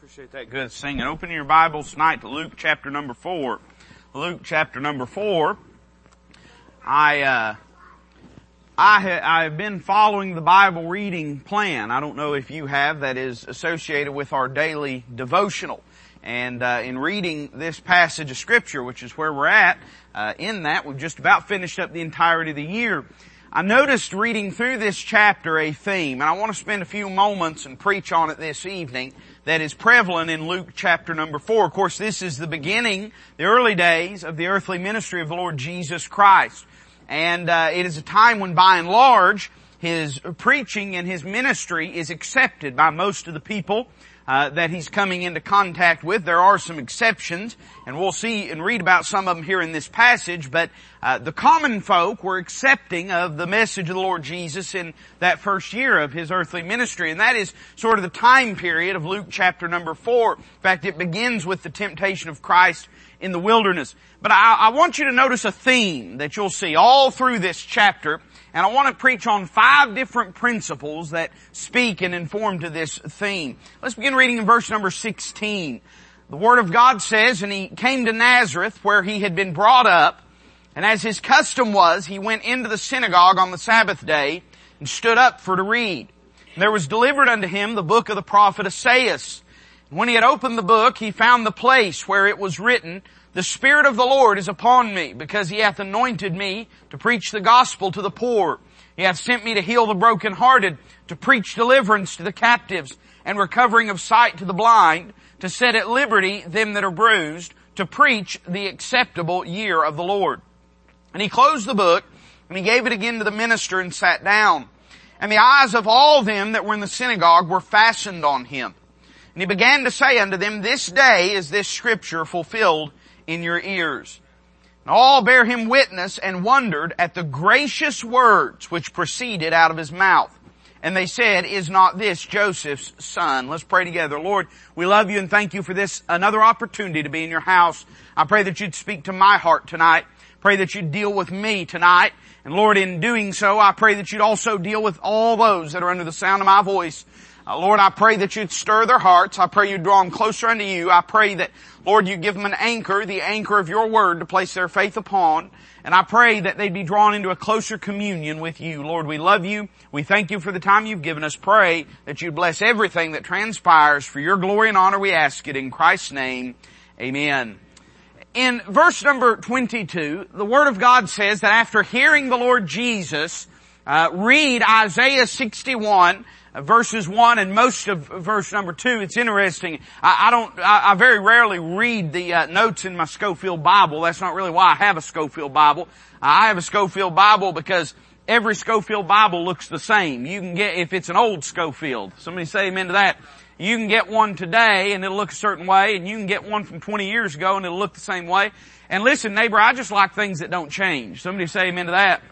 Appreciate that good singing. Open your Bibles tonight to Luke chapter number four. Luke chapter number four. I, uh, I, ha- I have been following the Bible reading plan. I don't know if you have that is associated with our daily devotional. And uh, in reading this passage of scripture, which is where we're at, uh, in that we've just about finished up the entirety of the year. I noticed reading through this chapter a theme, and I want to spend a few moments and preach on it this evening that is prevalent in Luke chapter number four. Of course, this is the beginning, the early days of the earthly ministry of the Lord Jesus Christ. And uh, it is a time when by and large, his preaching and his ministry is accepted by most of the people uh, that he's coming into contact with. There are some exceptions, and we'll see and read about some of them here in this passage, but uh, the common folk were accepting of the message of the Lord Jesus in that first year of his earthly ministry, and that is sort of the time period of Luke chapter number four. In fact, it begins with the temptation of Christ in the wilderness. But I, I want you to notice a theme that you'll see all through this chapter, and I want to preach on five different principles that speak and inform to this theme. Let's begin reading in verse number 16. The Word of God says, And he came to Nazareth where he had been brought up, and as his custom was, he went into the synagogue on the Sabbath day and stood up for to read. And there was delivered unto him the book of the prophet Esaias. And when he had opened the book, he found the place where it was written, the Spirit of the Lord is upon me, because he hath anointed me to preach the gospel to the poor. He hath sent me to heal the brokenhearted, to preach deliverance to the captives, and recovering of sight to the blind, to set at liberty them that are bruised, to preach the acceptable year of the Lord. And he closed the book, and he gave it again to the minister and sat down. And the eyes of all them that were in the synagogue were fastened on him. And he began to say unto them, This day is this scripture fulfilled in your ears. And all bear him witness and wondered at the gracious words which proceeded out of his mouth. And they said, is not this Joseph's son? Let's pray together. Lord, we love you and thank you for this another opportunity to be in your house. I pray that you'd speak to my heart tonight. Pray that you'd deal with me tonight. And Lord, in doing so, I pray that you'd also deal with all those that are under the sound of my voice. Lord, I pray that you'd stir their hearts. I pray you'd draw them closer unto you. I pray that, Lord, you give them an anchor, the anchor of your word to place their faith upon. And I pray that they'd be drawn into a closer communion with you. Lord, we love you. We thank you for the time you've given us. Pray that you bless everything that transpires for your glory and honor. We ask it in Christ's name. Amen. In verse number 22, the Word of God says that after hearing the Lord Jesus uh, read Isaiah 61, uh, verses 1 and most of verse number 2, it's interesting. I, I don't, I, I, very rarely read the uh, notes in my Scofield Bible. That's not really why I have a Scofield Bible. I have a Scofield Bible because every Scofield Bible looks the same. You can get, if it's an old Scofield, somebody say amen to that. You can get one today and it'll look a certain way and you can get one from 20 years ago and it'll look the same way. And listen neighbor, I just like things that don't change. Somebody say amen to that.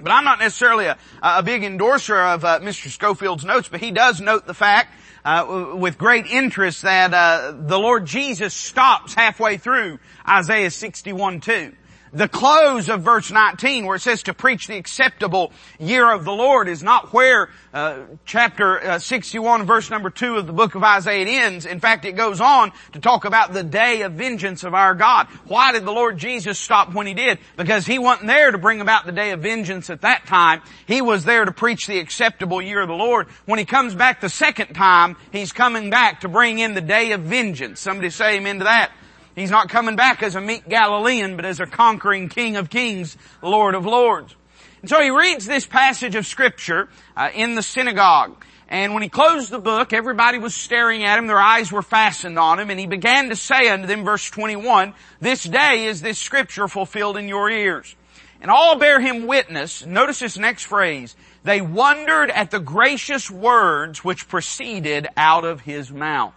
But I'm not necessarily a, a big endorser of uh, Mr. Scofield's notes, but he does note the fact uh, with great interest that uh, the Lord Jesus stops halfway through Isaiah 61 2 the close of verse 19 where it says to preach the acceptable year of the Lord is not where uh, chapter uh, 61 verse number 2 of the book of Isaiah ends. In fact, it goes on to talk about the day of vengeance of our God. Why did the Lord Jesus stop when he did? Because he wasn't there to bring about the day of vengeance at that time. He was there to preach the acceptable year of the Lord. When he comes back the second time, he's coming back to bring in the day of vengeance. Somebody say amen to that. He's not coming back as a meek Galilean, but as a conquering King of Kings, Lord of Lords. And so he reads this passage of scripture uh, in the synagogue. And when he closed the book, everybody was staring at him, their eyes were fastened on him, and he began to say unto them, verse 21, This day is this scripture fulfilled in your ears. And all bear him witness, notice this next phrase, they wondered at the gracious words which proceeded out of his mouth.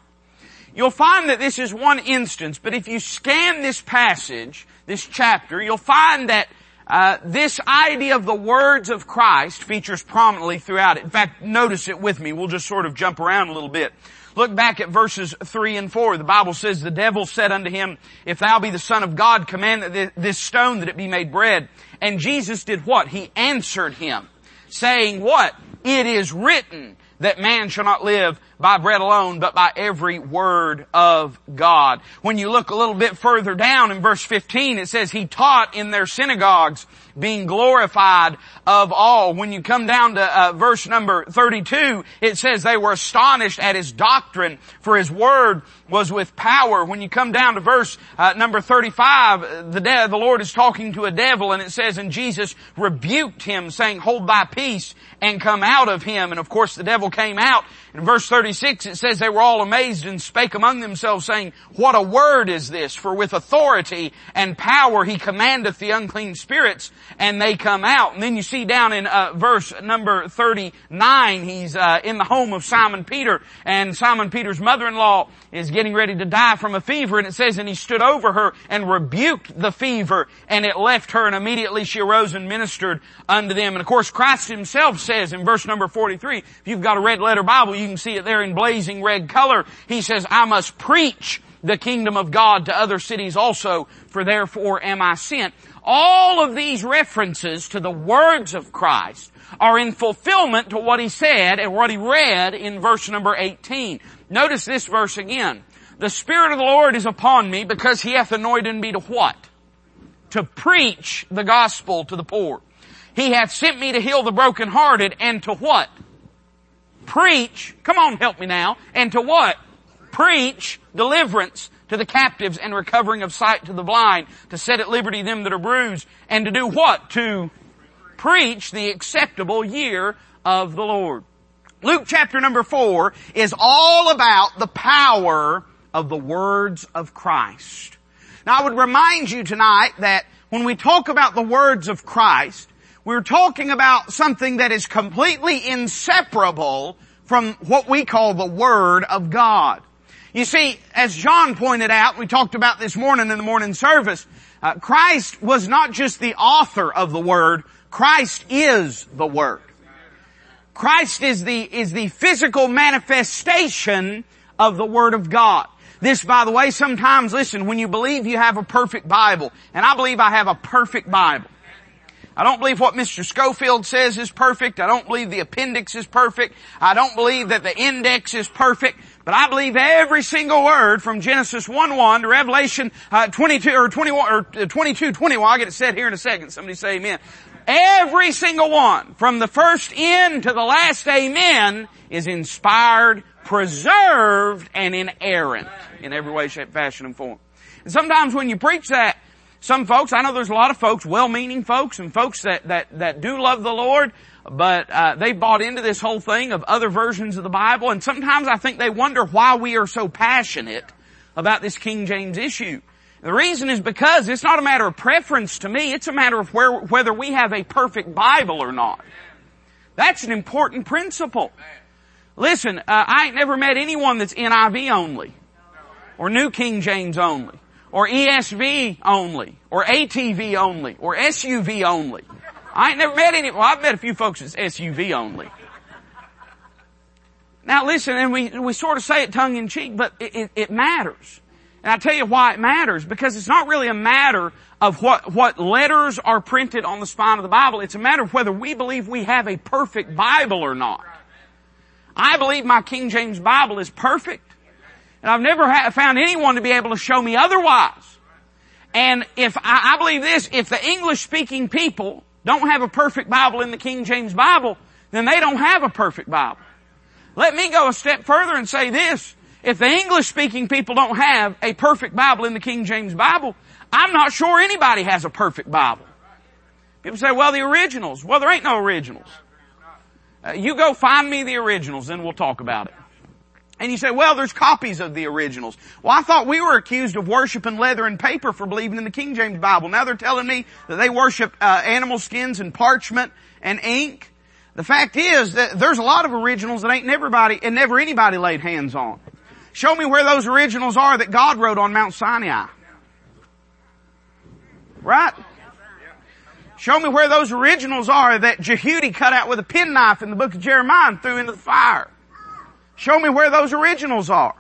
You'll find that this is one instance, but if you scan this passage, this chapter, you'll find that uh, this idea of the words of Christ features prominently throughout it. In fact, notice it with me. We'll just sort of jump around a little bit. Look back at verses 3 and 4. The Bible says, The devil said unto him, If thou be the Son of God, command that this stone that it be made bread. And Jesus did what? He answered him, saying what? It is written that man shall not live by bread alone, but by every word of God. When you look a little bit further down in verse 15, it says, He taught in their synagogues being glorified of all. When you come down to uh, verse number 32, it says they were astonished at his doctrine, for his word was with power. When you come down to verse uh, number 35, the, de- the Lord is talking to a devil and it says, and Jesus rebuked him saying, hold thy peace and come out of him. And of course the devil came out. In verse 36 it says they were all amazed and spake among themselves saying, what a word is this? For with authority and power he commandeth the unclean spirits and they come out. And then you see down in uh, verse number 39, he's uh, in the home of Simon Peter and Simon Peter's mother-in-law is getting ready to die from a fever and it says, and he stood over her and rebuked the fever and it left her and immediately she arose and ministered unto them. And of course Christ himself says in verse number 43, if you've got a red letter Bible, you can see it there in blazing red color. He says, I must preach the kingdom of God to other cities also, for therefore am I sent. All of these references to the words of Christ are in fulfillment to what he said and what he read in verse number 18. Notice this verse again. The Spirit of the Lord is upon me because He hath anointed me to what? To preach the gospel to the poor. He hath sent me to heal the brokenhearted and to what? Preach, come on help me now, and to what? Preach deliverance to the captives and recovering of sight to the blind, to set at liberty them that are bruised, and to do what? To preach the acceptable year of the Lord. Luke chapter number four is all about the power of the words of Christ. Now I would remind you tonight that when we talk about the words of Christ, we're talking about something that is completely inseparable from what we call the Word of God. You see, as John pointed out, we talked about this morning in the morning service, uh, Christ was not just the author of the Word, Christ is the Word. Christ is the, is the physical manifestation of the Word of God. This, by the way, sometimes, listen, when you believe you have a perfect Bible, and I believe I have a perfect Bible. I don't believe what Mr. Scofield says is perfect. I don't believe the appendix is perfect. I don't believe that the index is perfect. But I believe every single word from Genesis 1-1 to Revelation uh, 22 or 21 or 22 21. I'll get it said here in a second. Somebody say amen. Every single one, from the first end to the last amen, is inspired, preserved, and inerrant in every way, shape, fashion, and form. And sometimes when you preach that, some folks, I know there's a lot of folks, well-meaning folks, and folks that, that, that do love the Lord, but uh, they bought into this whole thing of other versions of the Bible, and sometimes I think they wonder why we are so passionate about this King James issue. The reason is because it's not a matter of preference to me, it's a matter of where, whether we have a perfect Bible or not. That's an important principle. Listen, uh, I ain't never met anyone that's NIV only, or New King James only, or ESV only, or ATV only, or SUV only. I ain't never met any, well I've met a few folks that's SUV only. Now listen, and we, we sort of say it tongue in cheek, but it, it, it matters. And I tell you why it matters, because it's not really a matter of what, what letters are printed on the spine of the Bible. It's a matter of whether we believe we have a perfect Bible or not. I believe my King James Bible is perfect. And I've never ha- found anyone to be able to show me otherwise. And if I, I believe this, if the English speaking people don't have a perfect Bible in the King James Bible, then they don't have a perfect Bible. Let me go a step further and say this. If the English speaking people don't have a perfect Bible in the King James Bible, I'm not sure anybody has a perfect Bible. People say, well, the originals. Well, there ain't no originals. Uh, you go find me the originals, then we'll talk about it. And you say, well, there's copies of the originals. Well, I thought we were accused of worshiping leather and paper for believing in the King James Bible. Now they're telling me that they worship uh, animal skins and parchment and ink. The fact is that there's a lot of originals that ain't everybody and never anybody laid hands on. Show me where those originals are that God wrote on Mount Sinai. Right? Show me where those originals are that Jehudi cut out with a penknife in the book of Jeremiah and threw into the fire. Show me where those originals are.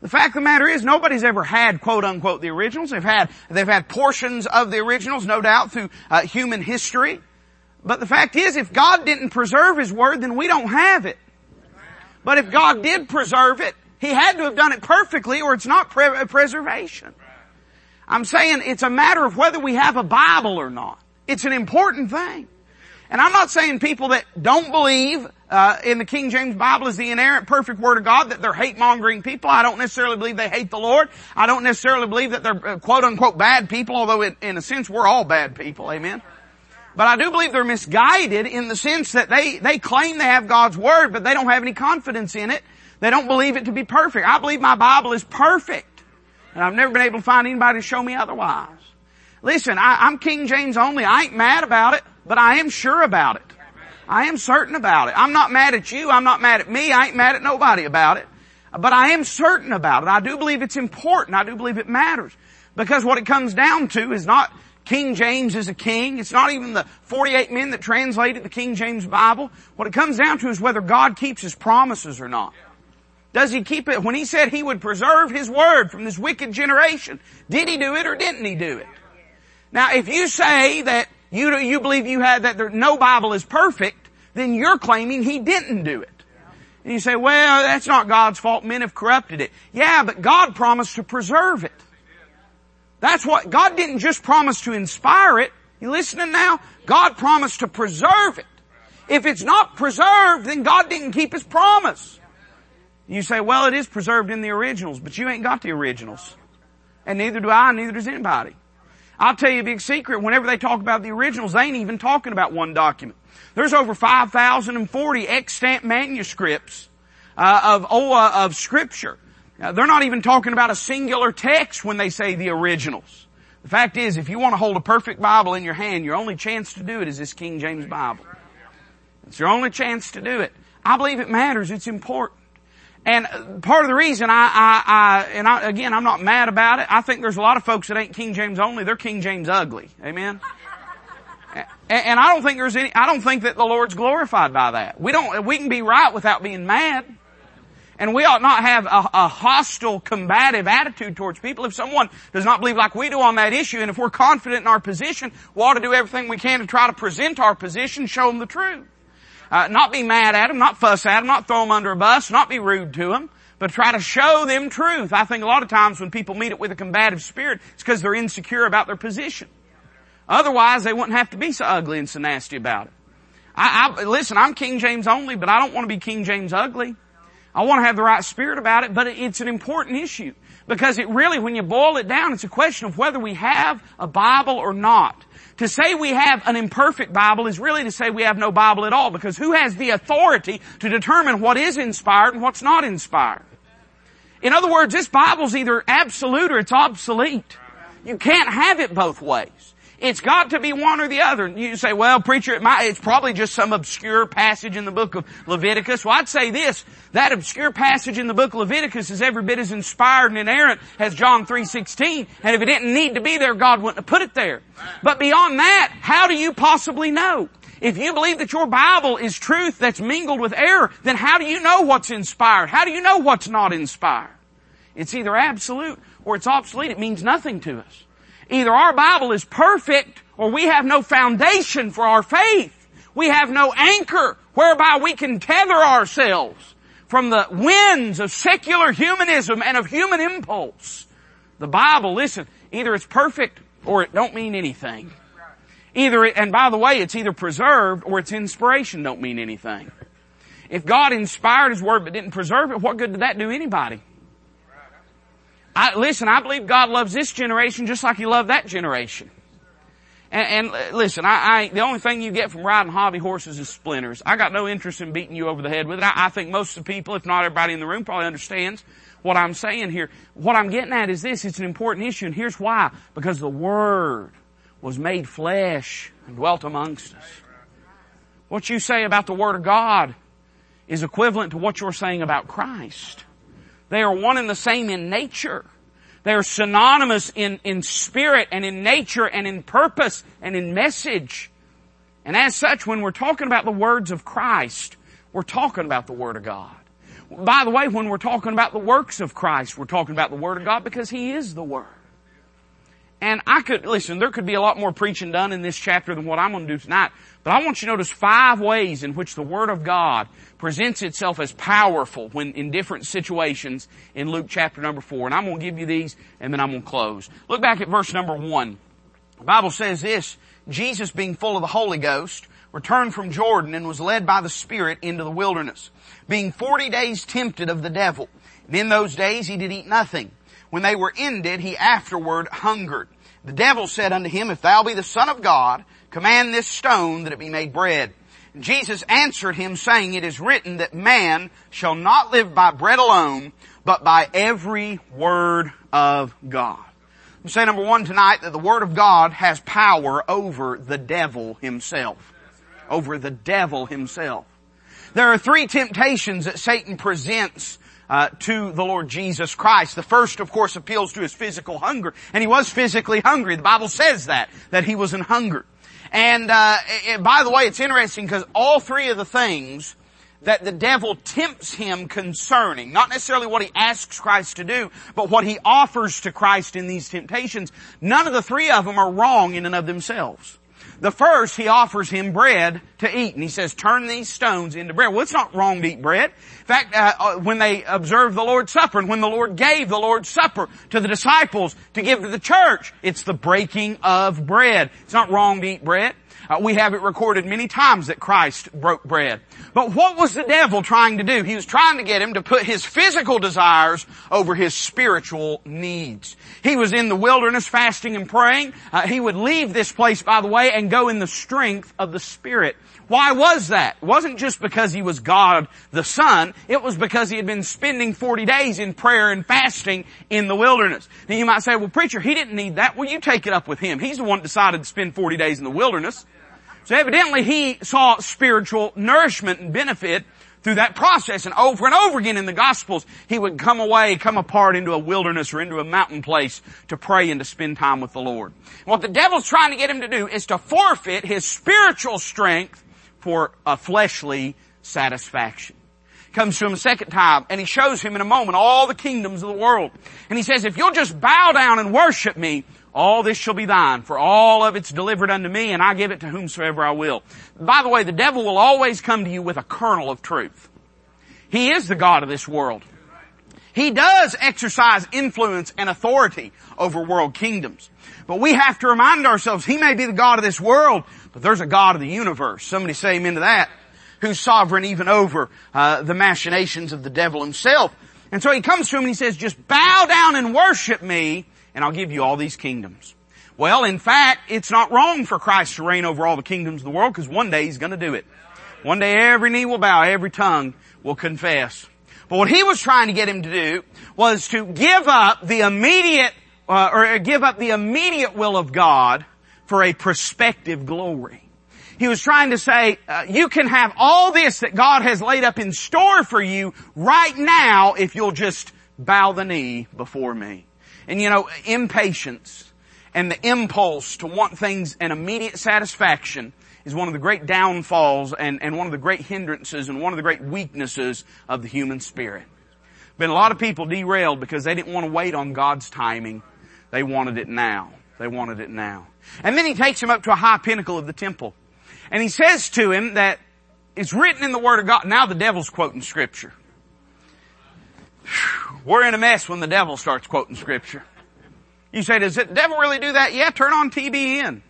The fact of the matter is nobody's ever had quote unquote the originals. They've had, they've had portions of the originals, no doubt through uh, human history. But the fact is if God didn't preserve His Word, then we don't have it. But if God did preserve it, He had to have done it perfectly or it's not pre- preservation. I'm saying it's a matter of whether we have a Bible or not. It's an important thing. And I'm not saying people that don't believe uh, in the King James Bible is the inerrant, perfect Word of God that they're hate mongering people. I don't necessarily believe they hate the Lord. I don't necessarily believe that they're uh, quote unquote bad people, although it, in a sense we're all bad people. Amen. But I do believe they're misguided in the sense that they, they claim they have God's Word, but they don't have any confidence in it. They don't believe it to be perfect. I believe my Bible is perfect. And I've never been able to find anybody to show me otherwise. Listen, I, I'm King James only. I ain't mad about it, but I am sure about it. I am certain about it. I'm not mad at you. I'm not mad at me. I ain't mad at nobody about it. But I am certain about it. I do believe it's important. I do believe it matters. Because what it comes down to is not King James is a king. It's not even the 48 men that translated the King James Bible. What it comes down to is whether God keeps His promises or not. Does He keep it? When He said He would preserve His word from this wicked generation, did He do it or didn't He do it? Now, if you say that you, you believe you had that there, no Bible is perfect, then you're claiming He didn't do it. And you say, well, that's not God's fault. Men have corrupted it. Yeah, but God promised to preserve it. That's what, God didn't just promise to inspire it. You listening now? God promised to preserve it. If it's not preserved, then God didn't keep His promise. You say, well, it is preserved in the originals, but you ain't got the originals. And neither do I, neither does anybody. I'll tell you a big secret. Whenever they talk about the originals, they ain't even talking about one document. There's over 5,040 extant manuscripts uh, of oh, uh, of scripture. They're not even talking about a singular text when they say the originals. The fact is, if you want to hold a perfect Bible in your hand, your only chance to do it is this King James Bible. It's your only chance to do it. I believe it matters. It's important. And part of the reason I, I, I and I, again, I'm not mad about it. I think there's a lot of folks that ain't King James only. They're King James ugly. Amen. And, and I don't think there's any, I don't think that the Lord's glorified by that. We don't, we can be right without being mad. And we ought not have a, a, hostile, combative attitude towards people. If someone does not believe like we do on that issue, and if we're confident in our position, we ought to do everything we can to try to present our position, show them the truth. Uh, not be mad at them, not fuss at them, not throw them under a bus, not be rude to them, but try to show them truth. I think a lot of times when people meet it with a combative spirit, it's because they're insecure about their position. Otherwise, they wouldn't have to be so ugly and so nasty about it. I, I, listen, I'm King James only, but I don't want to be King James ugly. I want to have the right spirit about it, but it's an important issue. Because it really, when you boil it down, it's a question of whether we have a Bible or not. To say we have an imperfect Bible is really to say we have no Bible at all because who has the authority to determine what is inspired and what's not inspired? In other words, this Bible's either absolute or it's obsolete. You can't have it both ways. It's got to be one or the other. You say, well, preacher, it might, it's probably just some obscure passage in the book of Leviticus. Well, I'd say this, that obscure passage in the book of Leviticus is every bit as inspired and inerrant as John 3.16. And if it didn't need to be there, God wouldn't have put it there. But beyond that, how do you possibly know? If you believe that your Bible is truth that's mingled with error, then how do you know what's inspired? How do you know what's not inspired? It's either absolute or it's obsolete. It means nothing to us. Either our Bible is perfect or we have no foundation for our faith. We have no anchor whereby we can tether ourselves from the winds of secular humanism and of human impulse. The Bible, listen, either it's perfect or it don't mean anything. Either, and by the way, it's either preserved or its inspiration don't mean anything. If God inspired His Word but didn't preserve it, what good did that do anybody? I, listen, I believe God loves this generation just like He loved that generation. And, and uh, listen, I, I, the only thing you get from riding hobby horses is splinters. I got no interest in beating you over the head with it. I, I think most of the people, if not everybody in the room, probably understands what I'm saying here. What I'm getting at is this, it's an important issue, and here's why. Because the Word was made flesh and dwelt amongst us. What you say about the Word of God is equivalent to what you're saying about Christ. They are one and the same in nature. They are synonymous in, in spirit and in nature and in purpose and in message. And as such, when we're talking about the words of Christ, we're talking about the Word of God. By the way, when we're talking about the works of Christ, we're talking about the Word of God because He is the Word. And I could, listen, there could be a lot more preaching done in this chapter than what I'm going to do tonight. But I want you to notice five ways in which the Word of God presents itself as powerful when in different situations in Luke chapter number four. And I'm going to give you these and then I'm going to close. Look back at verse number one. The Bible says this, Jesus being full of the Holy Ghost returned from Jordan and was led by the Spirit into the wilderness, being forty days tempted of the devil. And in those days he did eat nothing. When they were ended, he afterward hungered. The devil said unto him, If thou be the Son of God, command this stone that it be made bread. Jesus answered him saying, It is written that man shall not live by bread alone, but by every word of God. I'm say number one tonight that the Word of God has power over the devil himself. Over the devil himself. There are three temptations that Satan presents uh, to the Lord Jesus Christ. The first, of course, appeals to his physical hunger, and he was physically hungry. The Bible says that that he was in hunger. And uh, it, by the way, it's interesting because all three of the things that the devil tempts him concerning, not necessarily what he asks Christ to do, but what he offers to Christ in these temptations, none of the three of them are wrong in and of themselves. The first, he offers him bread to eat, and he says, turn these stones into bread. Well, it's not wrong to eat bread. In fact, uh, uh, when they observed the Lord's Supper, and when the Lord gave the Lord's Supper to the disciples to give to the church, it's the breaking of bread. It's not wrong to eat bread. Uh, we have it recorded many times that Christ broke bread. But what was the devil trying to do? He was trying to get him to put his physical desires over his spiritual needs. He was in the wilderness fasting and praying. Uh, he would leave this place, by the way, and go in the strength of the Spirit. Why was that? It wasn't just because he was God the Son. It was because he had been spending 40 days in prayer and fasting in the wilderness. Now you might say, well preacher, he didn't need that. Well you take it up with him. He's the one that decided to spend 40 days in the wilderness. So evidently he saw spiritual nourishment and benefit through that process. And over and over again in the gospels he would come away come apart into a wilderness or into a mountain place to pray and to spend time with the lord. What the devil's trying to get him to do is to forfeit his spiritual strength for a fleshly satisfaction. Comes to him a second time and he shows him in a moment all the kingdoms of the world. And he says if you'll just bow down and worship me all this shall be thine, for all of it's delivered unto me, and I give it to whomsoever I will. By the way, the devil will always come to you with a kernel of truth. He is the God of this world. He does exercise influence and authority over world kingdoms. But we have to remind ourselves, He may be the God of this world, but there's a God of the universe. Somebody say amen to that. Who's sovereign even over uh, the machinations of the devil himself. And so he comes to him and he says, just bow down and worship me and I'll give you all these kingdoms. Well, in fact, it's not wrong for Christ to reign over all the kingdoms of the world because one day He's going to do it. One day every knee will bow, every tongue will confess. But what He was trying to get him to do was to give up the immediate, uh, or give up the immediate will of God for a prospective glory. He was trying to say, uh, you can have all this that God has laid up in store for you right now if you'll just bow the knee before me. And you know, impatience and the impulse to want things and immediate satisfaction is one of the great downfalls and, and one of the great hindrances and one of the great weaknesses of the human spirit. Been a lot of people derailed because they didn't want to wait on God's timing. They wanted it now. They wanted it now. And then he takes him up to a high pinnacle of the temple. And he says to him that it's written in the Word of God. Now the devil's quoting scripture. We're in a mess when the devil starts quoting scripture. You say, does the devil really do that? Yeah, turn on TBN.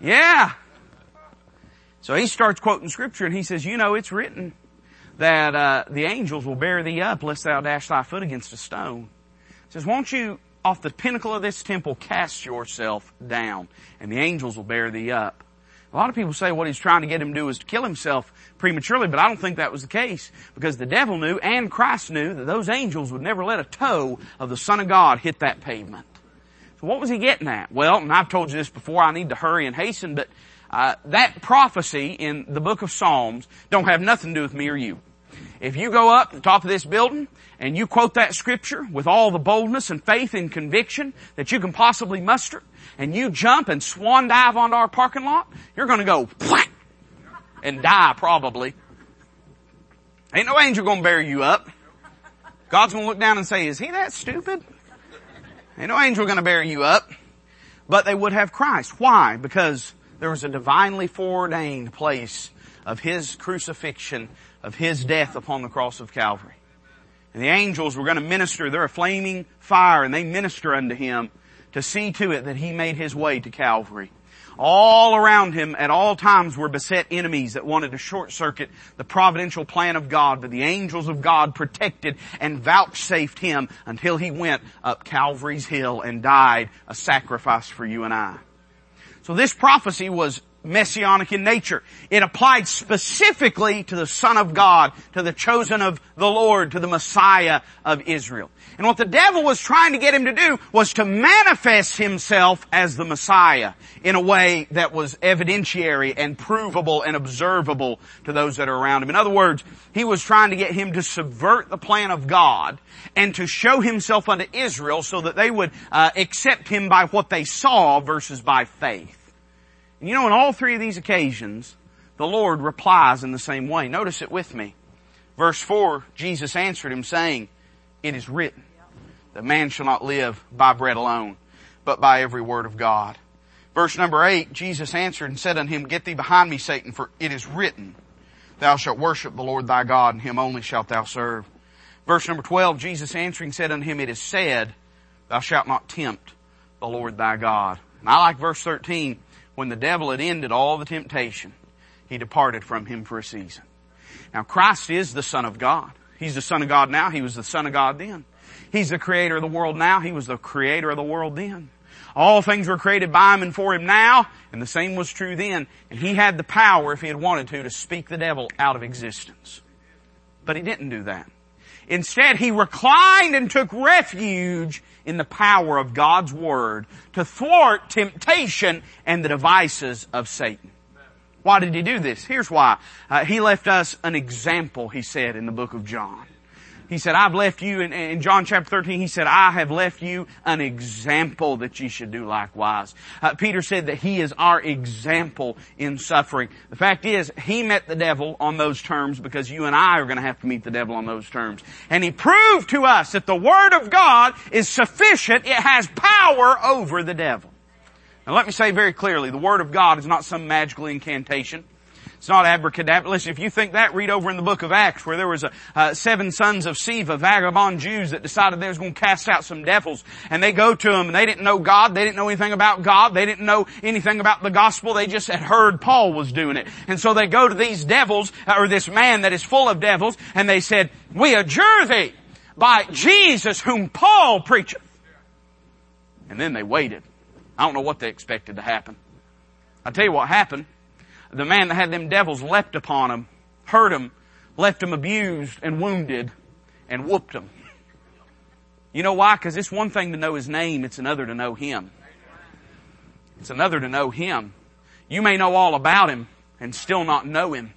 Yeah. So he starts quoting scripture and he says, you know, it's written that uh, the angels will bear thee up lest thou dash thy foot against a stone. He says, won't you off the pinnacle of this temple cast yourself down and the angels will bear thee up. A lot of people say what he's trying to get him to do is to kill himself prematurely, but I don't think that was the case because the devil knew and Christ knew that those angels would never let a toe of the Son of God hit that pavement. So what was he getting at? Well, and I've told you this before, I need to hurry and hasten, but uh, that prophecy in the book of Psalms don't have nothing to do with me or you. If you go up to the top of this building and you quote that scripture with all the boldness and faith and conviction that you can possibly muster, and you jump and swan dive onto our parking lot, you're gonna go whack and die probably. Ain't no angel gonna bear you up. God's gonna look down and say, is he that stupid? Ain't no angel gonna bear you up. But they would have Christ. Why? Because there was a divinely foreordained place of His crucifixion, of His death upon the cross of Calvary. And the angels were going to minister. They're a flaming fire and they minister unto Him to see to it that He made His way to Calvary. All around him at all times were beset enemies that wanted to short circuit the providential plan of God, but the angels of God protected and vouchsafed him until he went up Calvary's hill and died a sacrifice for you and I. So this prophecy was messianic in nature. It applied specifically to the Son of God, to the chosen of the Lord, to the Messiah of Israel. And what the devil was trying to get him to do was to manifest himself as the Messiah in a way that was evidentiary and provable and observable to those that are around him. In other words, he was trying to get him to subvert the plan of God and to show himself unto Israel so that they would uh, accept him by what they saw versus by faith. And you know, on all three of these occasions, the Lord replies in the same way. Notice it with me. Verse 4, Jesus answered him saying, It is written, that man shall not live by bread alone, but by every word of God. Verse number 8, Jesus answered and said unto him, Get thee behind me, Satan, for it is written, Thou shalt worship the Lord thy God, and him only shalt thou serve. Verse number 12, Jesus answering said unto him, It is said, Thou shalt not tempt the Lord thy God. And I like verse 13, when the devil had ended all the temptation, he departed from him for a season. Now Christ is the Son of God. He's the Son of God now. He was the Son of God then. He's the creator of the world now. He was the creator of the world then. All things were created by him and for him now, and the same was true then. And he had the power, if he had wanted to, to speak the devil out of existence. But he didn't do that. Instead, he reclined and took refuge in the power of God's Word to thwart temptation and the devices of Satan. Why did he do this? Here's why. Uh, he left us an example, he said in the book of John. He said, I've left you, in, in John chapter 13, he said, I have left you an example that you should do likewise. Uh, Peter said that he is our example in suffering. The fact is, he met the devil on those terms because you and I are going to have to meet the devil on those terms. And he proved to us that the Word of God is sufficient, it has power over the devil. Now let me say very clearly, the Word of God is not some magical incantation. It's not abracadabra. Listen, if you think that, read over in the book of Acts where there was a, uh, seven sons of Sceva, vagabond Jews that decided they was going to cast out some devils. And they go to them and they didn't know God. They didn't know anything about God. They didn't know anything about the gospel. They just had heard Paul was doing it. And so they go to these devils, uh, or this man that is full of devils, and they said, we adjure thee by Jesus whom Paul preacheth. And then they waited. I don't know what they expected to happen. I'll tell you what happened the man that had them devils leapt upon him, hurt him, left him abused and wounded, and whooped him. You know why? Because it's one thing to know his name, it's another to know him. It's another to know him. You may know all about him and still not know him.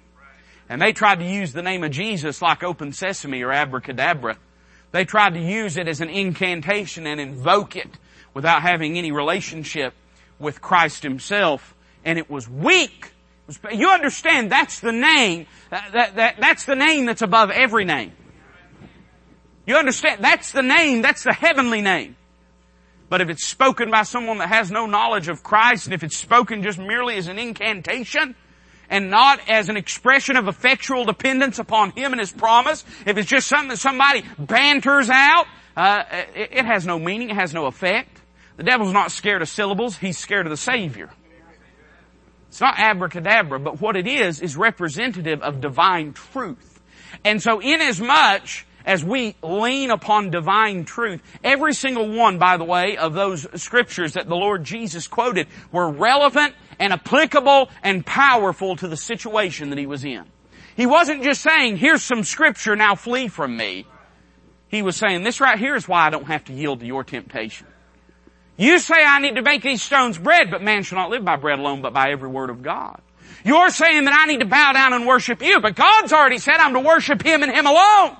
And they tried to use the name of Jesus like open sesame or abracadabra. They tried to use it as an incantation and invoke it without having any relationship with Christ himself. And it was weak you understand that's the name, that, that, that, that's the name that's above every name. You understand? That's the name, that's the heavenly name. But if it's spoken by someone that has no knowledge of Christ, and if it's spoken just merely as an incantation, and not as an expression of effectual dependence upon Him and His promise, if it's just something that somebody banters out, uh, it, it has no meaning, it has no effect. The devil's not scared of syllables, he's scared of the Savior. It's not abracadabra, but what it is, is representative of divine truth. And so inasmuch as we lean upon divine truth, every single one, by the way, of those scriptures that the Lord Jesus quoted were relevant and applicable and powerful to the situation that he was in. He wasn't just saying, here's some scripture, now flee from me. He was saying, this right here is why I don't have to yield to your temptation. You say I need to make these stones bread, but man shall not live by bread alone, but by every word of God. You're saying that I need to bow down and worship you, but God's already said I'm to worship Him and Him alone.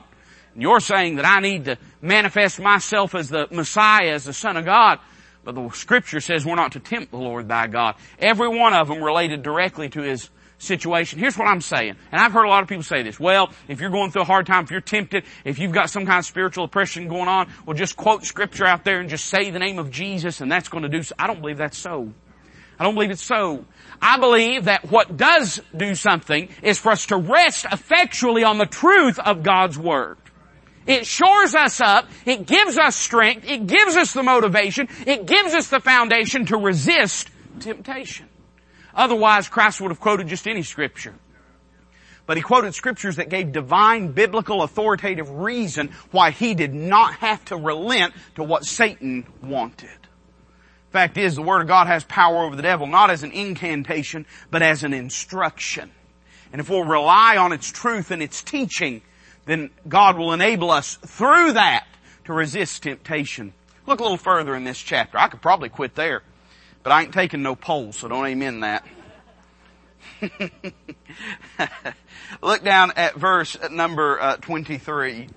And you're saying that I need to manifest myself as the Messiah, as the Son of God. But the scripture says we're not to tempt the Lord thy God. Every one of them related directly to His situation. Here's what I'm saying. And I've heard a lot of people say this. Well, if you're going through a hard time, if you're tempted, if you've got some kind of spiritual oppression going on, well just quote scripture out there and just say the name of Jesus and that's going to do so. I don't believe that's so. I don't believe it's so. I believe that what does do something is for us to rest effectually on the truth of God's Word. It shores us up. It gives us strength. It gives us the motivation. It gives us the foundation to resist temptation. Otherwise, Christ would have quoted just any scripture. But he quoted scriptures that gave divine, biblical, authoritative reason why he did not have to relent to what Satan wanted. Fact is, the Word of God has power over the devil, not as an incantation, but as an instruction. And if we'll rely on its truth and its teaching, then God will enable us through that to resist temptation. Look a little further in this chapter. I could probably quit there, but I ain't taking no polls, so don't amen that. Look down at verse number uh, 23.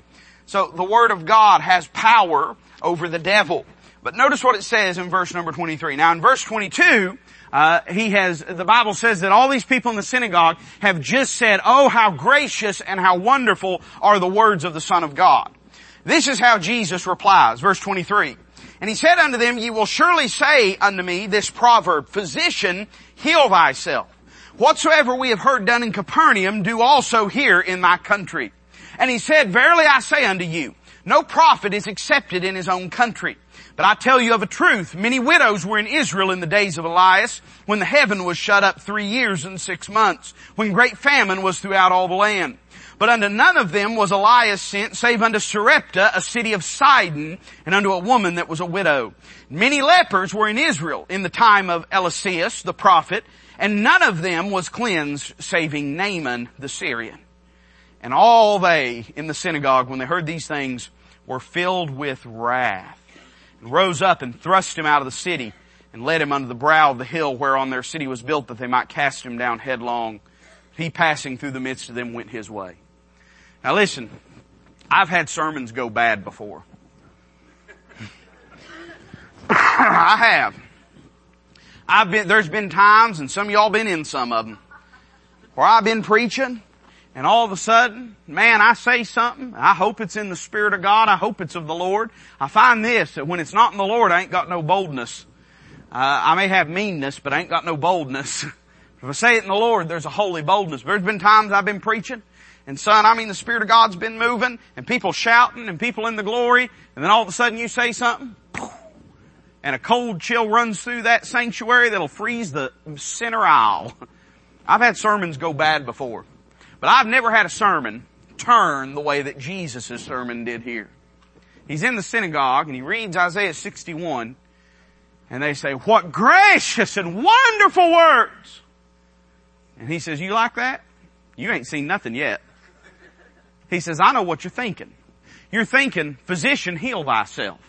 So the Word of God has power over the devil. But notice what it says in verse number 23. Now in verse 22, uh, he has, the Bible says that all these people in the synagogue have just said, oh how gracious and how wonderful are the words of the Son of God. This is how Jesus replies, verse 23. And he said unto them, ye will surely say unto me this proverb, physician, heal thyself. Whatsoever we have heard done in Capernaum, do also here in my country. And he said, verily I say unto you, no prophet is accepted in his own country. But I tell you of a truth, many widows were in Israel in the days of Elias, when the heaven was shut up three years and six months, when great famine was throughout all the land. But unto none of them was Elias sent, save unto Sarepta, a city of Sidon, and unto a woman that was a widow. Many lepers were in Israel in the time of Eliseus, the prophet, and none of them was cleansed, saving Naaman the Syrian. And all they in the synagogue, when they heard these things, were filled with wrath and rose up and thrust him out of the city and led him unto the brow of the hill whereon their city was built that they might cast him down headlong. He passing through the midst of them went his way. Now listen, I've had sermons go bad before. I have. I've been, there's been times, and some of y'all been in some of them, where I've been preaching, and all of a sudden, man, I say something. I hope it's in the Spirit of God. I hope it's of the Lord. I find this, that when it's not in the Lord, I ain't got no boldness. Uh, I may have meanness, but I ain't got no boldness. if I say it in the Lord, there's a holy boldness. There's been times I've been preaching, and son, I mean the Spirit of God's been moving, and people shouting, and people in the glory, and then all of a sudden you say something, and a cold chill runs through that sanctuary that'll freeze the center aisle. I've had sermons go bad before. But I've never had a sermon turn the way that Jesus' sermon did here. He's in the synagogue and he reads Isaiah 61 and they say, what gracious and wonderful words. And he says, you like that? You ain't seen nothing yet. He says, I know what you're thinking. You're thinking, physician, heal thyself.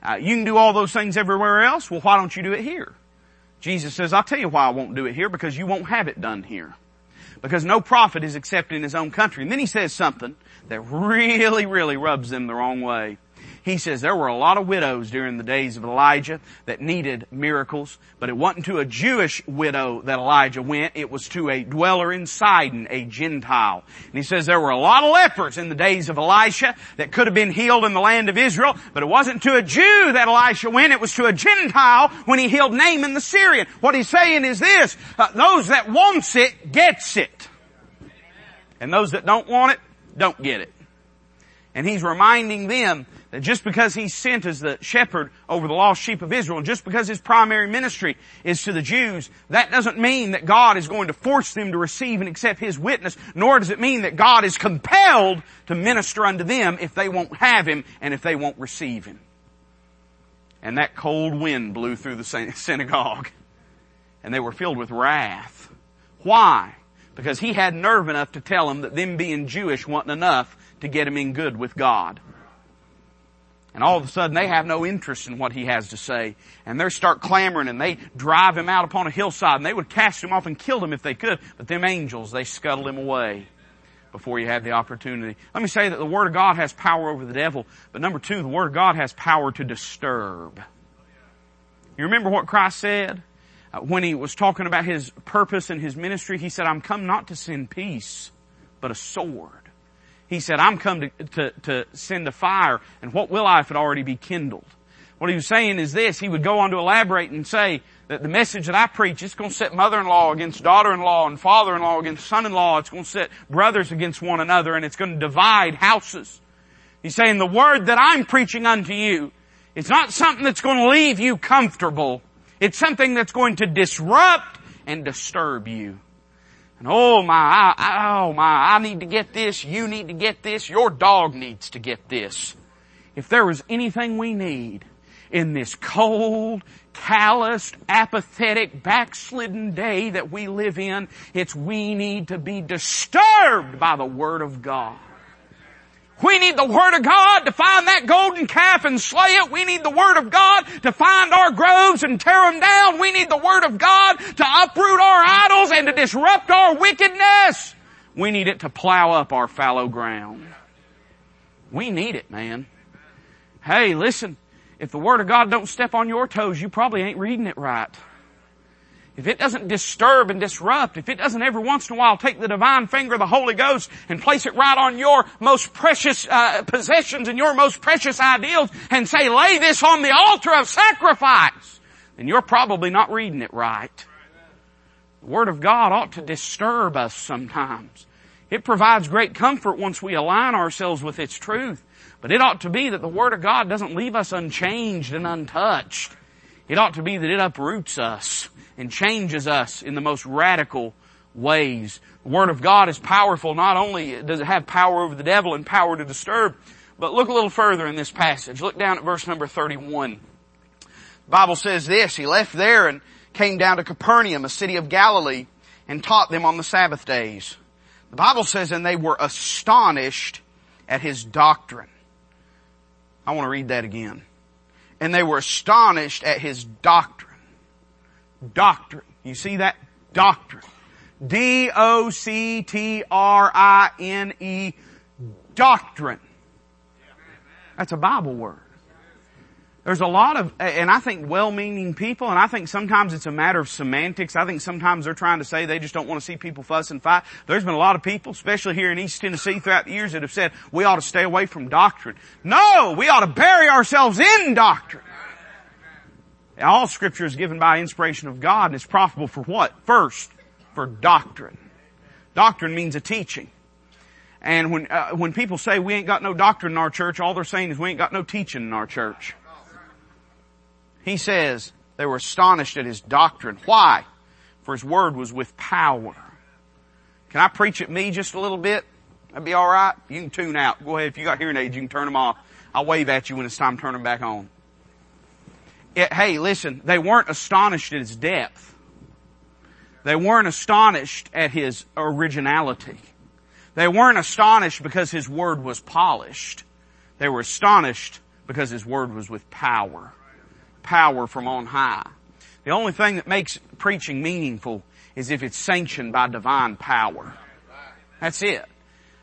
Uh, you can do all those things everywhere else. Well, why don't you do it here? Jesus says, I'll tell you why I won't do it here because you won't have it done here because no prophet is accepted in his own country. And then he says something that really, really rubs them the wrong way. He says there were a lot of widows during the days of Elijah that needed miracles, but it wasn't to a Jewish widow that Elijah went, it was to a dweller in Sidon, a Gentile. And he says there were a lot of lepers in the days of Elisha that could have been healed in the land of Israel, but it wasn't to a Jew that Elisha went, it was to a Gentile when he healed Naaman the Syrian. What he's saying is this, uh, those that wants it, gets it. And those that don't want it, don't get it. And he's reminding them that just because he's sent as the shepherd over the lost sheep of Israel, and just because his primary ministry is to the Jews, that doesn't mean that God is going to force them to receive and accept his witness, nor does it mean that God is compelled to minister unto them if they won't have him and if they won't receive him. And that cold wind blew through the synagogue, and they were filled with wrath. Why? Because he had nerve enough to tell them that them being Jewish wasn't enough to get him in good with God. And all of a sudden they have no interest in what he has to say. And they start clamoring and they drive him out upon a hillside and they would cast him off and kill him if they could. But them angels, they scuttle him away before you had the opportunity. Let me say that the Word of God has power over the devil. But number two, the Word of God has power to disturb. You remember what Christ said? uh, when he was talking about his purpose and his ministry, he said, I'm come not to send peace, but a sword. He said, I'm come to, to, to send a fire, and what will I if it already be kindled? What he was saying is this, he would go on to elaborate and say that the message that I preach, is going to set mother-in-law against daughter-in-law and father-in-law against son-in-law. It's going to set brothers against one another and it's going to divide houses. He's saying the word that I'm preaching unto you, it's not something that's going to leave you comfortable. It's something that's going to disrupt and disturb you. And oh my, I, oh my, I need to get this, you need to get this, your dog needs to get this. If there was anything we need in this cold, calloused, apathetic, backslidden day that we live in, it's we need to be disturbed by the Word of God. We need the Word of God to find that golden calf and slay it. We need the Word of God to find our groves and tear them down. We need the Word of God to uproot our idols and to disrupt our wickedness. We need it to plow up our fallow ground. We need it, man. Hey, listen, if the Word of God don't step on your toes, you probably ain't reading it right. If it doesn't disturb and disrupt, if it doesn't every once in a while take the divine finger of the Holy Ghost and place it right on your most precious uh, possessions and your most precious ideals and say, lay this on the altar of sacrifice, then you're probably not reading it right. The Word of God ought to disturb us sometimes. It provides great comfort once we align ourselves with its truth. But it ought to be that the Word of God doesn't leave us unchanged and untouched. It ought to be that it uproots us and changes us in the most radical ways. The Word of God is powerful. Not only does it have power over the devil and power to disturb, but look a little further in this passage. Look down at verse number 31. The Bible says this, He left there and came down to Capernaum, a city of Galilee, and taught them on the Sabbath days. The Bible says, and they were astonished at His doctrine. I want to read that again. And they were astonished at his doctrine. Doctrine. You see that? Doctrine. D-O-C-T-R-I-N-E. Doctrine. That's a Bible word. There's a lot of, and I think well-meaning people, and I think sometimes it's a matter of semantics. I think sometimes they're trying to say they just don't want to see people fuss and fight. There's been a lot of people, especially here in East Tennessee throughout the years that have said we ought to stay away from doctrine. No! We ought to bury ourselves in doctrine. All scripture is given by inspiration of God and it's profitable for what? First, for doctrine. Doctrine means a teaching. And when, uh, when people say we ain't got no doctrine in our church, all they're saying is we ain't got no teaching in our church. He says they were astonished at his doctrine. Why? For his word was with power. Can I preach at me just a little bit? That'd be alright? You can tune out. Go ahead. If you got hearing aids, you can turn them off. I'll wave at you when it's time to turn them back on. It, hey, listen, they weren't astonished at his depth. They weren't astonished at his originality. They weren't astonished because his word was polished. They were astonished because his word was with power power from on high. The only thing that makes preaching meaningful is if it's sanctioned by divine power. That's it.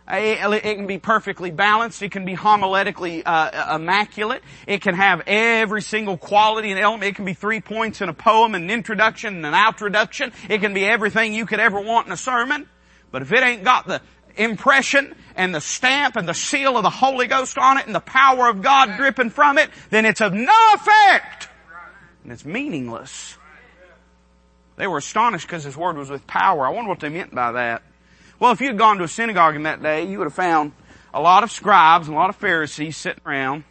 It can be perfectly balanced. It can be homiletically uh, immaculate. It can have every single quality and element. It can be three points in a poem, an introduction and an outroduction. It can be everything you could ever want in a sermon. But if it ain't got the impression and the stamp and the seal of the Holy Ghost on it and the power of God dripping from it, then it's of no effect and it's meaningless. They were astonished because his word was with power. I wonder what they meant by that. Well, if you had gone to a synagogue in that day, you would have found a lot of scribes and a lot of Pharisees sitting around,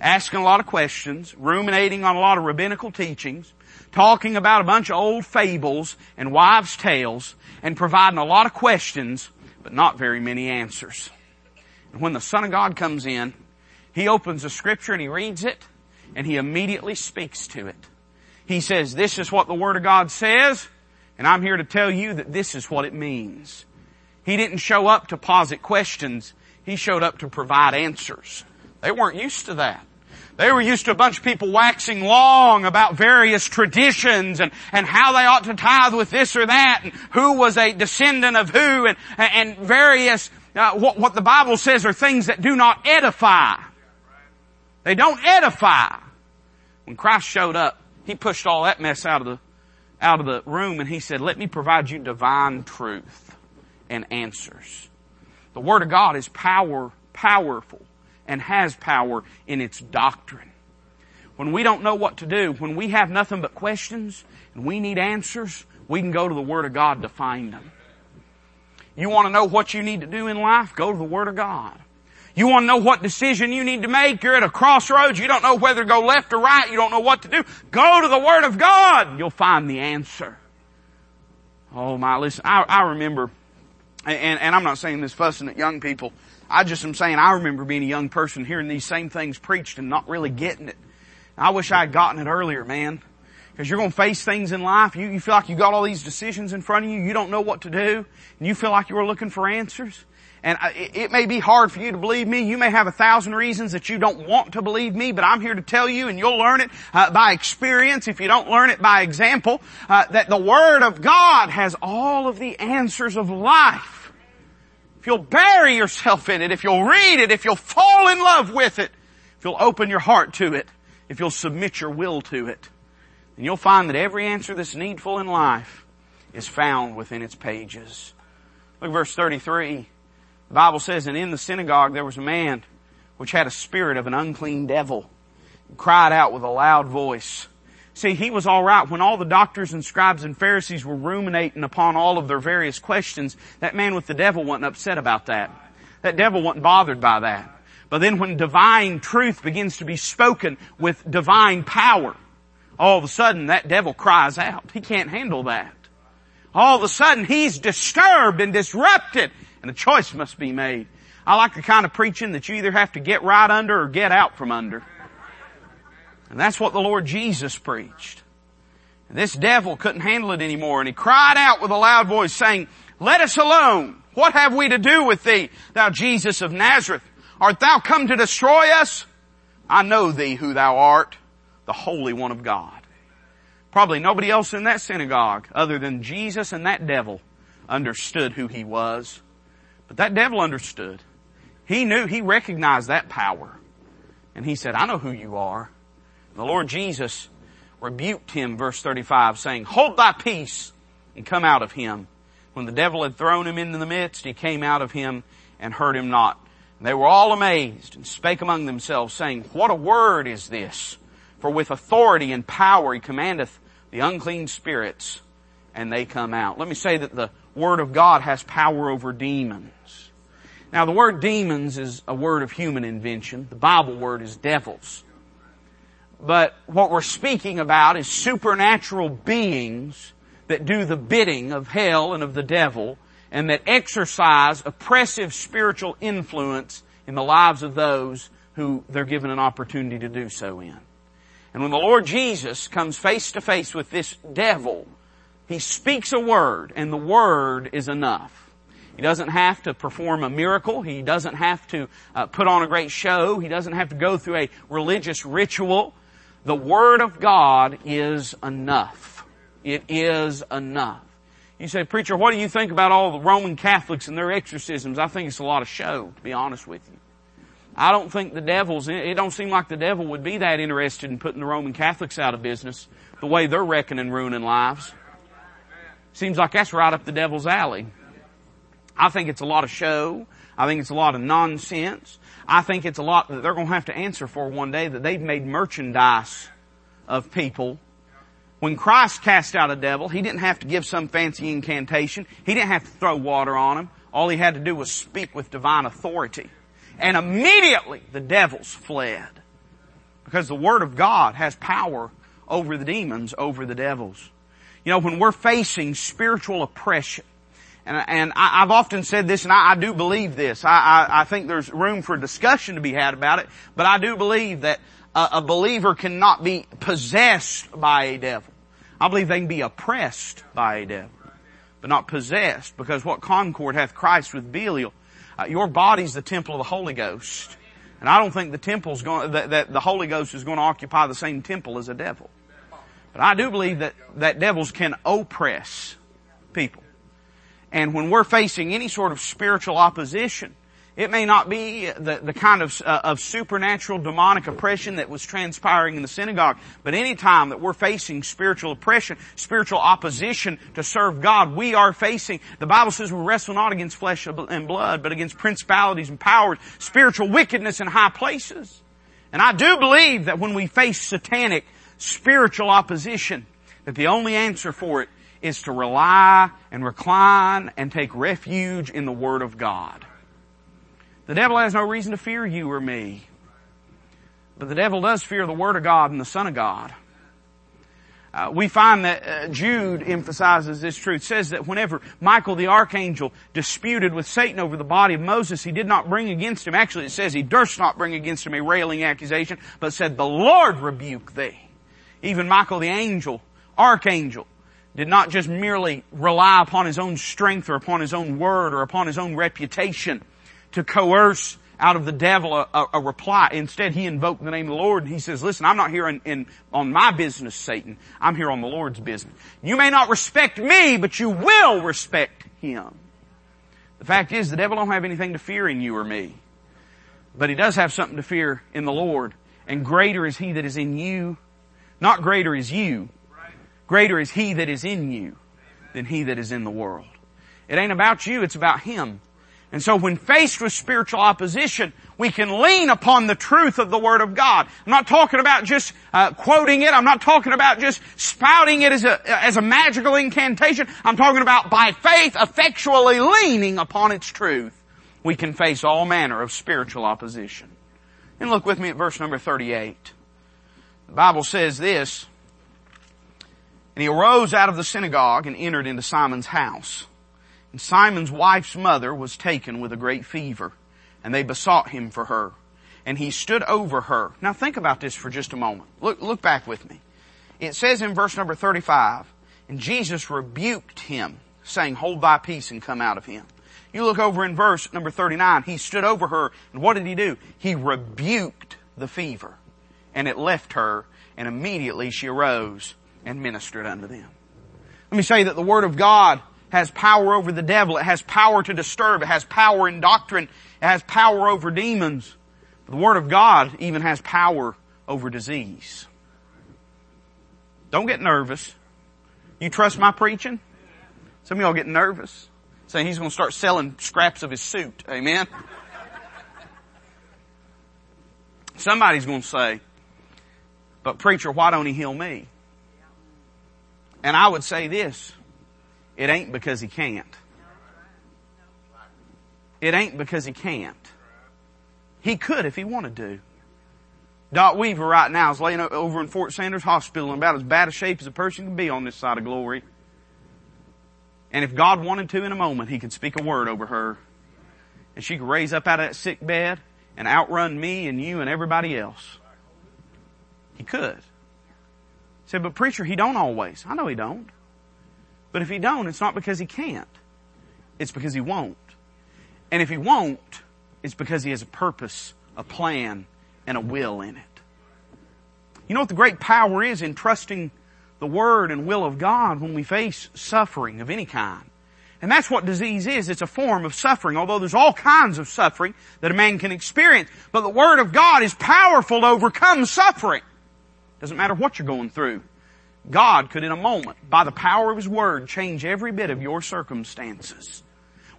asking a lot of questions, ruminating on a lot of rabbinical teachings, talking about a bunch of old fables and wives' tales, and providing a lot of questions, but not very many answers. And when the Son of God comes in, He opens the scripture and He reads it, and he immediately speaks to it. He says, this is what the Word of God says, and I'm here to tell you that this is what it means. He didn't show up to posit questions. He showed up to provide answers. They weren't used to that. They were used to a bunch of people waxing long about various traditions and, and how they ought to tithe with this or that and who was a descendant of who and, and various, uh, what, what the Bible says are things that do not edify. They don't edify. When Christ showed up, He pushed all that mess out of the, out of the room and he said, let me provide you divine truth and answers. The Word of God is power, powerful and has power in its doctrine. When we don't know what to do, when we have nothing but questions and we need answers, we can go to the Word of God to find them. You want to know what you need to do in life? Go to the Word of God. You want to know what decision you need to make? You're at a crossroads. You don't know whether to go left or right. You don't know what to do. Go to the Word of God. You'll find the answer. Oh my, listen, I, I remember, and, and I'm not saying this fussing at young people. I just am saying I remember being a young person hearing these same things preached and not really getting it. I wish I had gotten it earlier, man. Because you're going to face things in life. You, you feel like you got all these decisions in front of you. You don't know what to do. And you feel like you are looking for answers. And it may be hard for you to believe me. You may have a thousand reasons that you don't want to believe me, but I'm here to tell you, and you'll learn it uh, by experience if you don't learn it by example, uh, that the Word of God has all of the answers of life. If you'll bury yourself in it, if you'll read it, if you'll fall in love with it, if you'll open your heart to it, if you'll submit your will to it, then you'll find that every answer that's needful in life is found within its pages. Look at verse 33. The Bible says, and in the synagogue there was a man which had a spirit of an unclean devil, cried out with a loud voice. See, he was alright when all the doctors and scribes and Pharisees were ruminating upon all of their various questions. That man with the devil wasn't upset about that. That devil wasn't bothered by that. But then when divine truth begins to be spoken with divine power, all of a sudden that devil cries out. He can't handle that. All of a sudden he's disturbed and disrupted and a choice must be made. I like the kind of preaching that you either have to get right under or get out from under. And that's what the Lord Jesus preached. And this devil couldn't handle it anymore and he cried out with a loud voice saying, let us alone. What have we to do with thee, thou Jesus of Nazareth? Art thou come to destroy us? I know thee who thou art, the Holy One of God. Probably nobody else in that synagogue other than Jesus and that devil understood who he was. But that devil understood. He knew, he recognized that power. And he said, I know who you are. The Lord Jesus rebuked him, verse 35, saying, Hold thy peace and come out of him. When the devil had thrown him into the midst, he came out of him and hurt him not. And they were all amazed and spake among themselves, saying, What a word is this? For with authority and power he commandeth the unclean spirits, and they come out. Let me say that the Word of God has power over demons. Now the word demons is a word of human invention. The Bible word is devils. But what we're speaking about is supernatural beings that do the bidding of hell and of the devil and that exercise oppressive spiritual influence in the lives of those who they're given an opportunity to do so in. And when the Lord Jesus comes face to face with this devil, he speaks a word and the word is enough. He doesn't have to perform a miracle. He doesn't have to uh, put on a great show. He doesn't have to go through a religious ritual. The Word of God is enough. It is enough. You say, preacher, what do you think about all the Roman Catholics and their exorcisms? I think it's a lot of show, to be honest with you. I don't think the devil's, it don't seem like the devil would be that interested in putting the Roman Catholics out of business the way they're reckoning ruining lives. Seems like that's right up the devil's alley. I think it's a lot of show. I think it's a lot of nonsense. I think it's a lot that they're going to have to answer for one day that they've made merchandise of people. When Christ cast out a devil, he didn't have to give some fancy incantation. He didn't have to throw water on him. All he had to do was speak with divine authority. And immediately the devils fled. Because the Word of God has power over the demons, over the devils. You know, when we're facing spiritual oppression, and, and I, have often said this, and I, I do believe this. I, I, I, think there's room for discussion to be had about it, but I do believe that a, a believer cannot be possessed by a devil. I believe they can be oppressed by a devil, but not possessed, because what concord hath Christ with Belial? Uh, your body's the temple of the Holy Ghost. And I don't think the temple's going, that, that the Holy Ghost is going to occupy the same temple as a devil. But I do believe that, that devils can oppress people. And when we're facing any sort of spiritual opposition, It may not be the, the kind of, uh, of supernatural demonic oppression that was transpiring in the synagogue, but any time that we're facing spiritual oppression, spiritual opposition to serve God, we are facing, the Bible says we wrestle not against flesh and blood, but against principalities and powers, spiritual wickedness in high places. And I do believe that when we face satanic spiritual opposition, that the only answer for it is to rely and recline and take refuge in the Word of God. The devil has no reason to fear you or me. But the devil does fear the Word of God and the Son of God. Uh, we find that uh, Jude emphasizes this truth. says that whenever Michael the archangel disputed with Satan over the body of Moses, he did not bring against him. Actually, it says he durst not bring against him a railing accusation, but said, "The Lord rebuke thee." Even Michael the angel, archangel, did not just merely rely upon his own strength or upon his own word or upon his own reputation to coerce out of the devil a, a, a, reply. Instead, he invoked the name of the Lord and he says, listen, I'm not here in, in, on my business, Satan. I'm here on the Lord's business. You may not respect me, but you will respect him. The fact is, the devil don't have anything to fear in you or me. But he does have something to fear in the Lord. And greater is he that is in you. Not greater is you. Greater is he that is in you than he that is in the world. It ain't about you, it's about him. And so when faced with spiritual opposition, we can lean upon the truth of the Word of God. I'm not talking about just uh, quoting it. I'm not talking about just spouting it as a, as a magical incantation. I'm talking about by faith effectually leaning upon its truth. We can face all manner of spiritual opposition. And look with me at verse number 38. The Bible says this, And he arose out of the synagogue and entered into Simon's house. And Simon's wife's mother was taken with a great fever, and they besought him for her. And he stood over her. Now think about this for just a moment. Look, look back with me. It says in verse number 35, and Jesus rebuked him, saying, hold thy peace and come out of him. You look over in verse number 39, he stood over her, and what did he do? He rebuked the fever, and it left her, and immediately she arose and ministered unto them. Let me say that the Word of God has power over the devil. It has power to disturb. It has power in doctrine. It has power over demons. the Word of God even has power over disease. Don't get nervous. You trust my preaching? Some of y'all get nervous. Saying he's going to start selling scraps of his suit. Amen? Somebody's going to say, but preacher, why don't he heal me? And I would say this, it ain't because he can't. It ain't because he can't. He could if he wanted to. Dot Weaver right now is laying over in Fort Sanders Hospital in about as bad a shape as a person can be on this side of glory. And if God wanted to in a moment, He could speak a word over her. And she could raise up out of that sick bed and outrun me and you and everybody else. He could. He said, but preacher, He don't always. I know He don't. But if he don't, it's not because he can't. It's because he won't. And if he won't, it's because he has a purpose, a plan, and a will in it. You know what the great power is in trusting the word and will of God when we face suffering of any kind. And that's what disease is. It's a form of suffering, although there's all kinds of suffering that a man can experience. But the Word of God is powerful to overcome suffering. Doesn't matter what you're going through. God could in a moment, by the power of His Word, change every bit of your circumstances.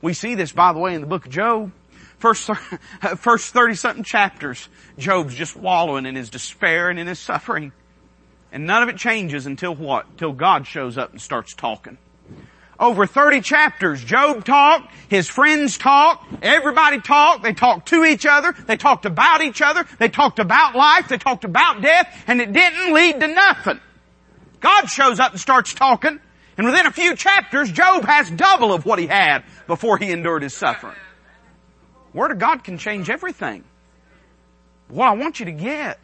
We see this, by the way, in the book of Job. First, first 30 something chapters, Job's just wallowing in his despair and in his suffering. And none of it changes until what? Until God shows up and starts talking. Over 30 chapters, Job talked, his friends talked, everybody talked, they talked to each other, they talked about each other, they talked about life, they talked about death, and it didn't lead to nothing. God shows up and starts talking, and within a few chapters, Job has double of what he had before he endured his suffering. Word of God can change everything. What I want you to get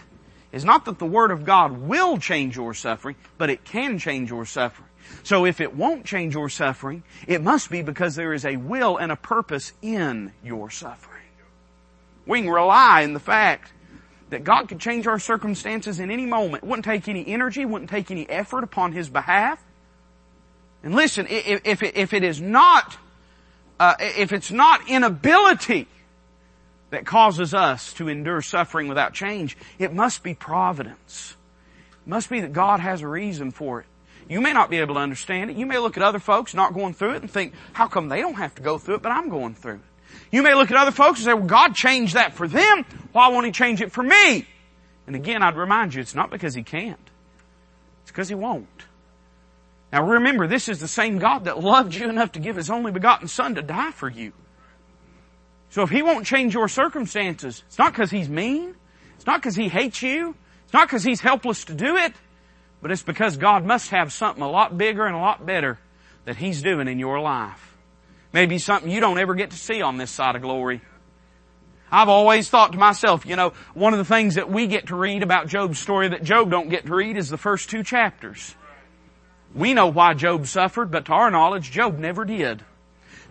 is not that the Word of God will change your suffering, but it can change your suffering. So if it won't change your suffering, it must be because there is a will and a purpose in your suffering. We can rely in the fact that God could change our circumstances in any moment. It wouldn't take any energy, wouldn't take any effort upon His behalf. And listen, if, if, if it is not, uh, if it's not inability that causes us to endure suffering without change, it must be providence. It must be that God has a reason for it. You may not be able to understand it. You may look at other folks not going through it and think, how come they don't have to go through it, but I'm going through it? You may look at other folks and say, well, God changed that for them. Why won't He change it for me? And again, I'd remind you, it's not because He can't. It's because He won't. Now remember, this is the same God that loved you enough to give His only begotten Son to die for you. So if He won't change your circumstances, it's not because He's mean. It's not because He hates you. It's not because He's helpless to do it. But it's because God must have something a lot bigger and a lot better that He's doing in your life. Maybe something you don't ever get to see on this side of glory. I've always thought to myself, you know, one of the things that we get to read about Job's story that Job don't get to read is the first two chapters. We know why Job suffered, but to our knowledge, Job never did.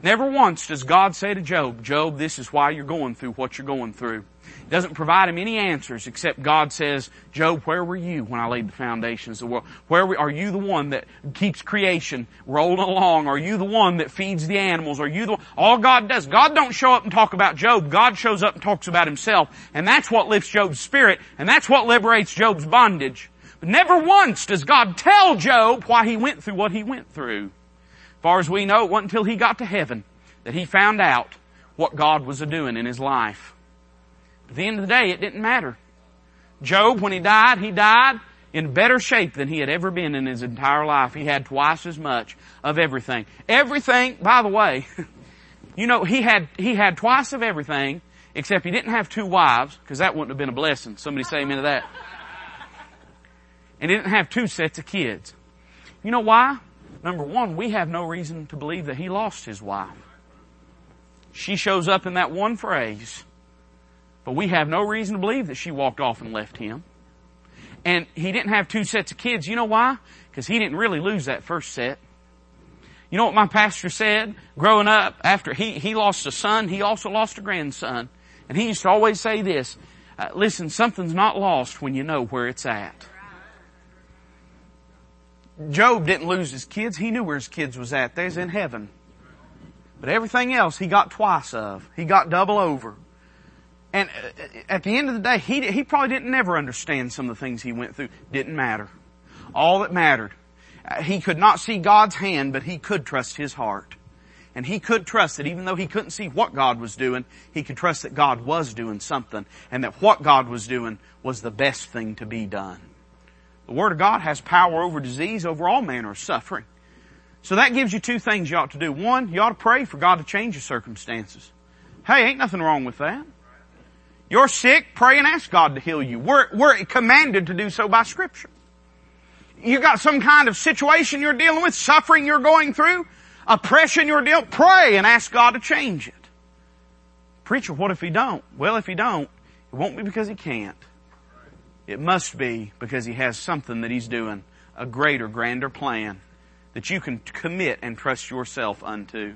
Never once does God say to Job, Job, this is why you're going through what you're going through. He doesn't provide him any answers except God says, Job, where were you when I laid the foundations of the world? Where were, are you the one that keeps creation rolling along? Are you the one that feeds the animals? Are you the one? All God does, God don't show up and talk about Job. God shows up and talks about himself. And that's what lifts Job's spirit. And that's what liberates Job's bondage. But never once does God tell Job why he went through what he went through. As far as we know, it wasn't until he got to heaven that he found out what God was doing in his life. At the end of the day, it didn't matter. Job, when he died, he died in better shape than he had ever been in his entire life. He had twice as much of everything. Everything, by the way, you know, he had, he had twice of everything, except he didn't have two wives, because that wouldn't have been a blessing. Somebody say amen to that. And he didn't have two sets of kids. You know why? Number one, we have no reason to believe that he lost his wife. She shows up in that one phrase. But we have no reason to believe that she walked off and left him. And he didn't have two sets of kids. You know why? Because he didn't really lose that first set. You know what my pastor said growing up after he, he lost a son, he also lost a grandson. And he used to always say this, uh, listen, something's not lost when you know where it's at. Job didn't lose his kids. He knew where his kids was at. They's in heaven. But everything else he got twice of. He got double over. And uh, at the end of the day, he, he probably didn't never understand some of the things he went through. Didn't matter. All that mattered. Uh, he could not see God's hand, but he could trust his heart. And he could trust that even though he couldn't see what God was doing, he could trust that God was doing something and that what God was doing was the best thing to be done. The Word of God has power over disease, over all manner of suffering. So that gives you two things you ought to do. One, you ought to pray for God to change your circumstances. Hey, ain't nothing wrong with that. You're sick, pray and ask God to heal you. We're, we're commanded to do so by scripture. You got some kind of situation you're dealing with, suffering you're going through, oppression you're dealing, pray and ask God to change it. Preacher, what if he don't? Well, if he don't, it won't be because he can't. It must be because he has something that he's doing, a greater, grander plan that you can commit and trust yourself unto.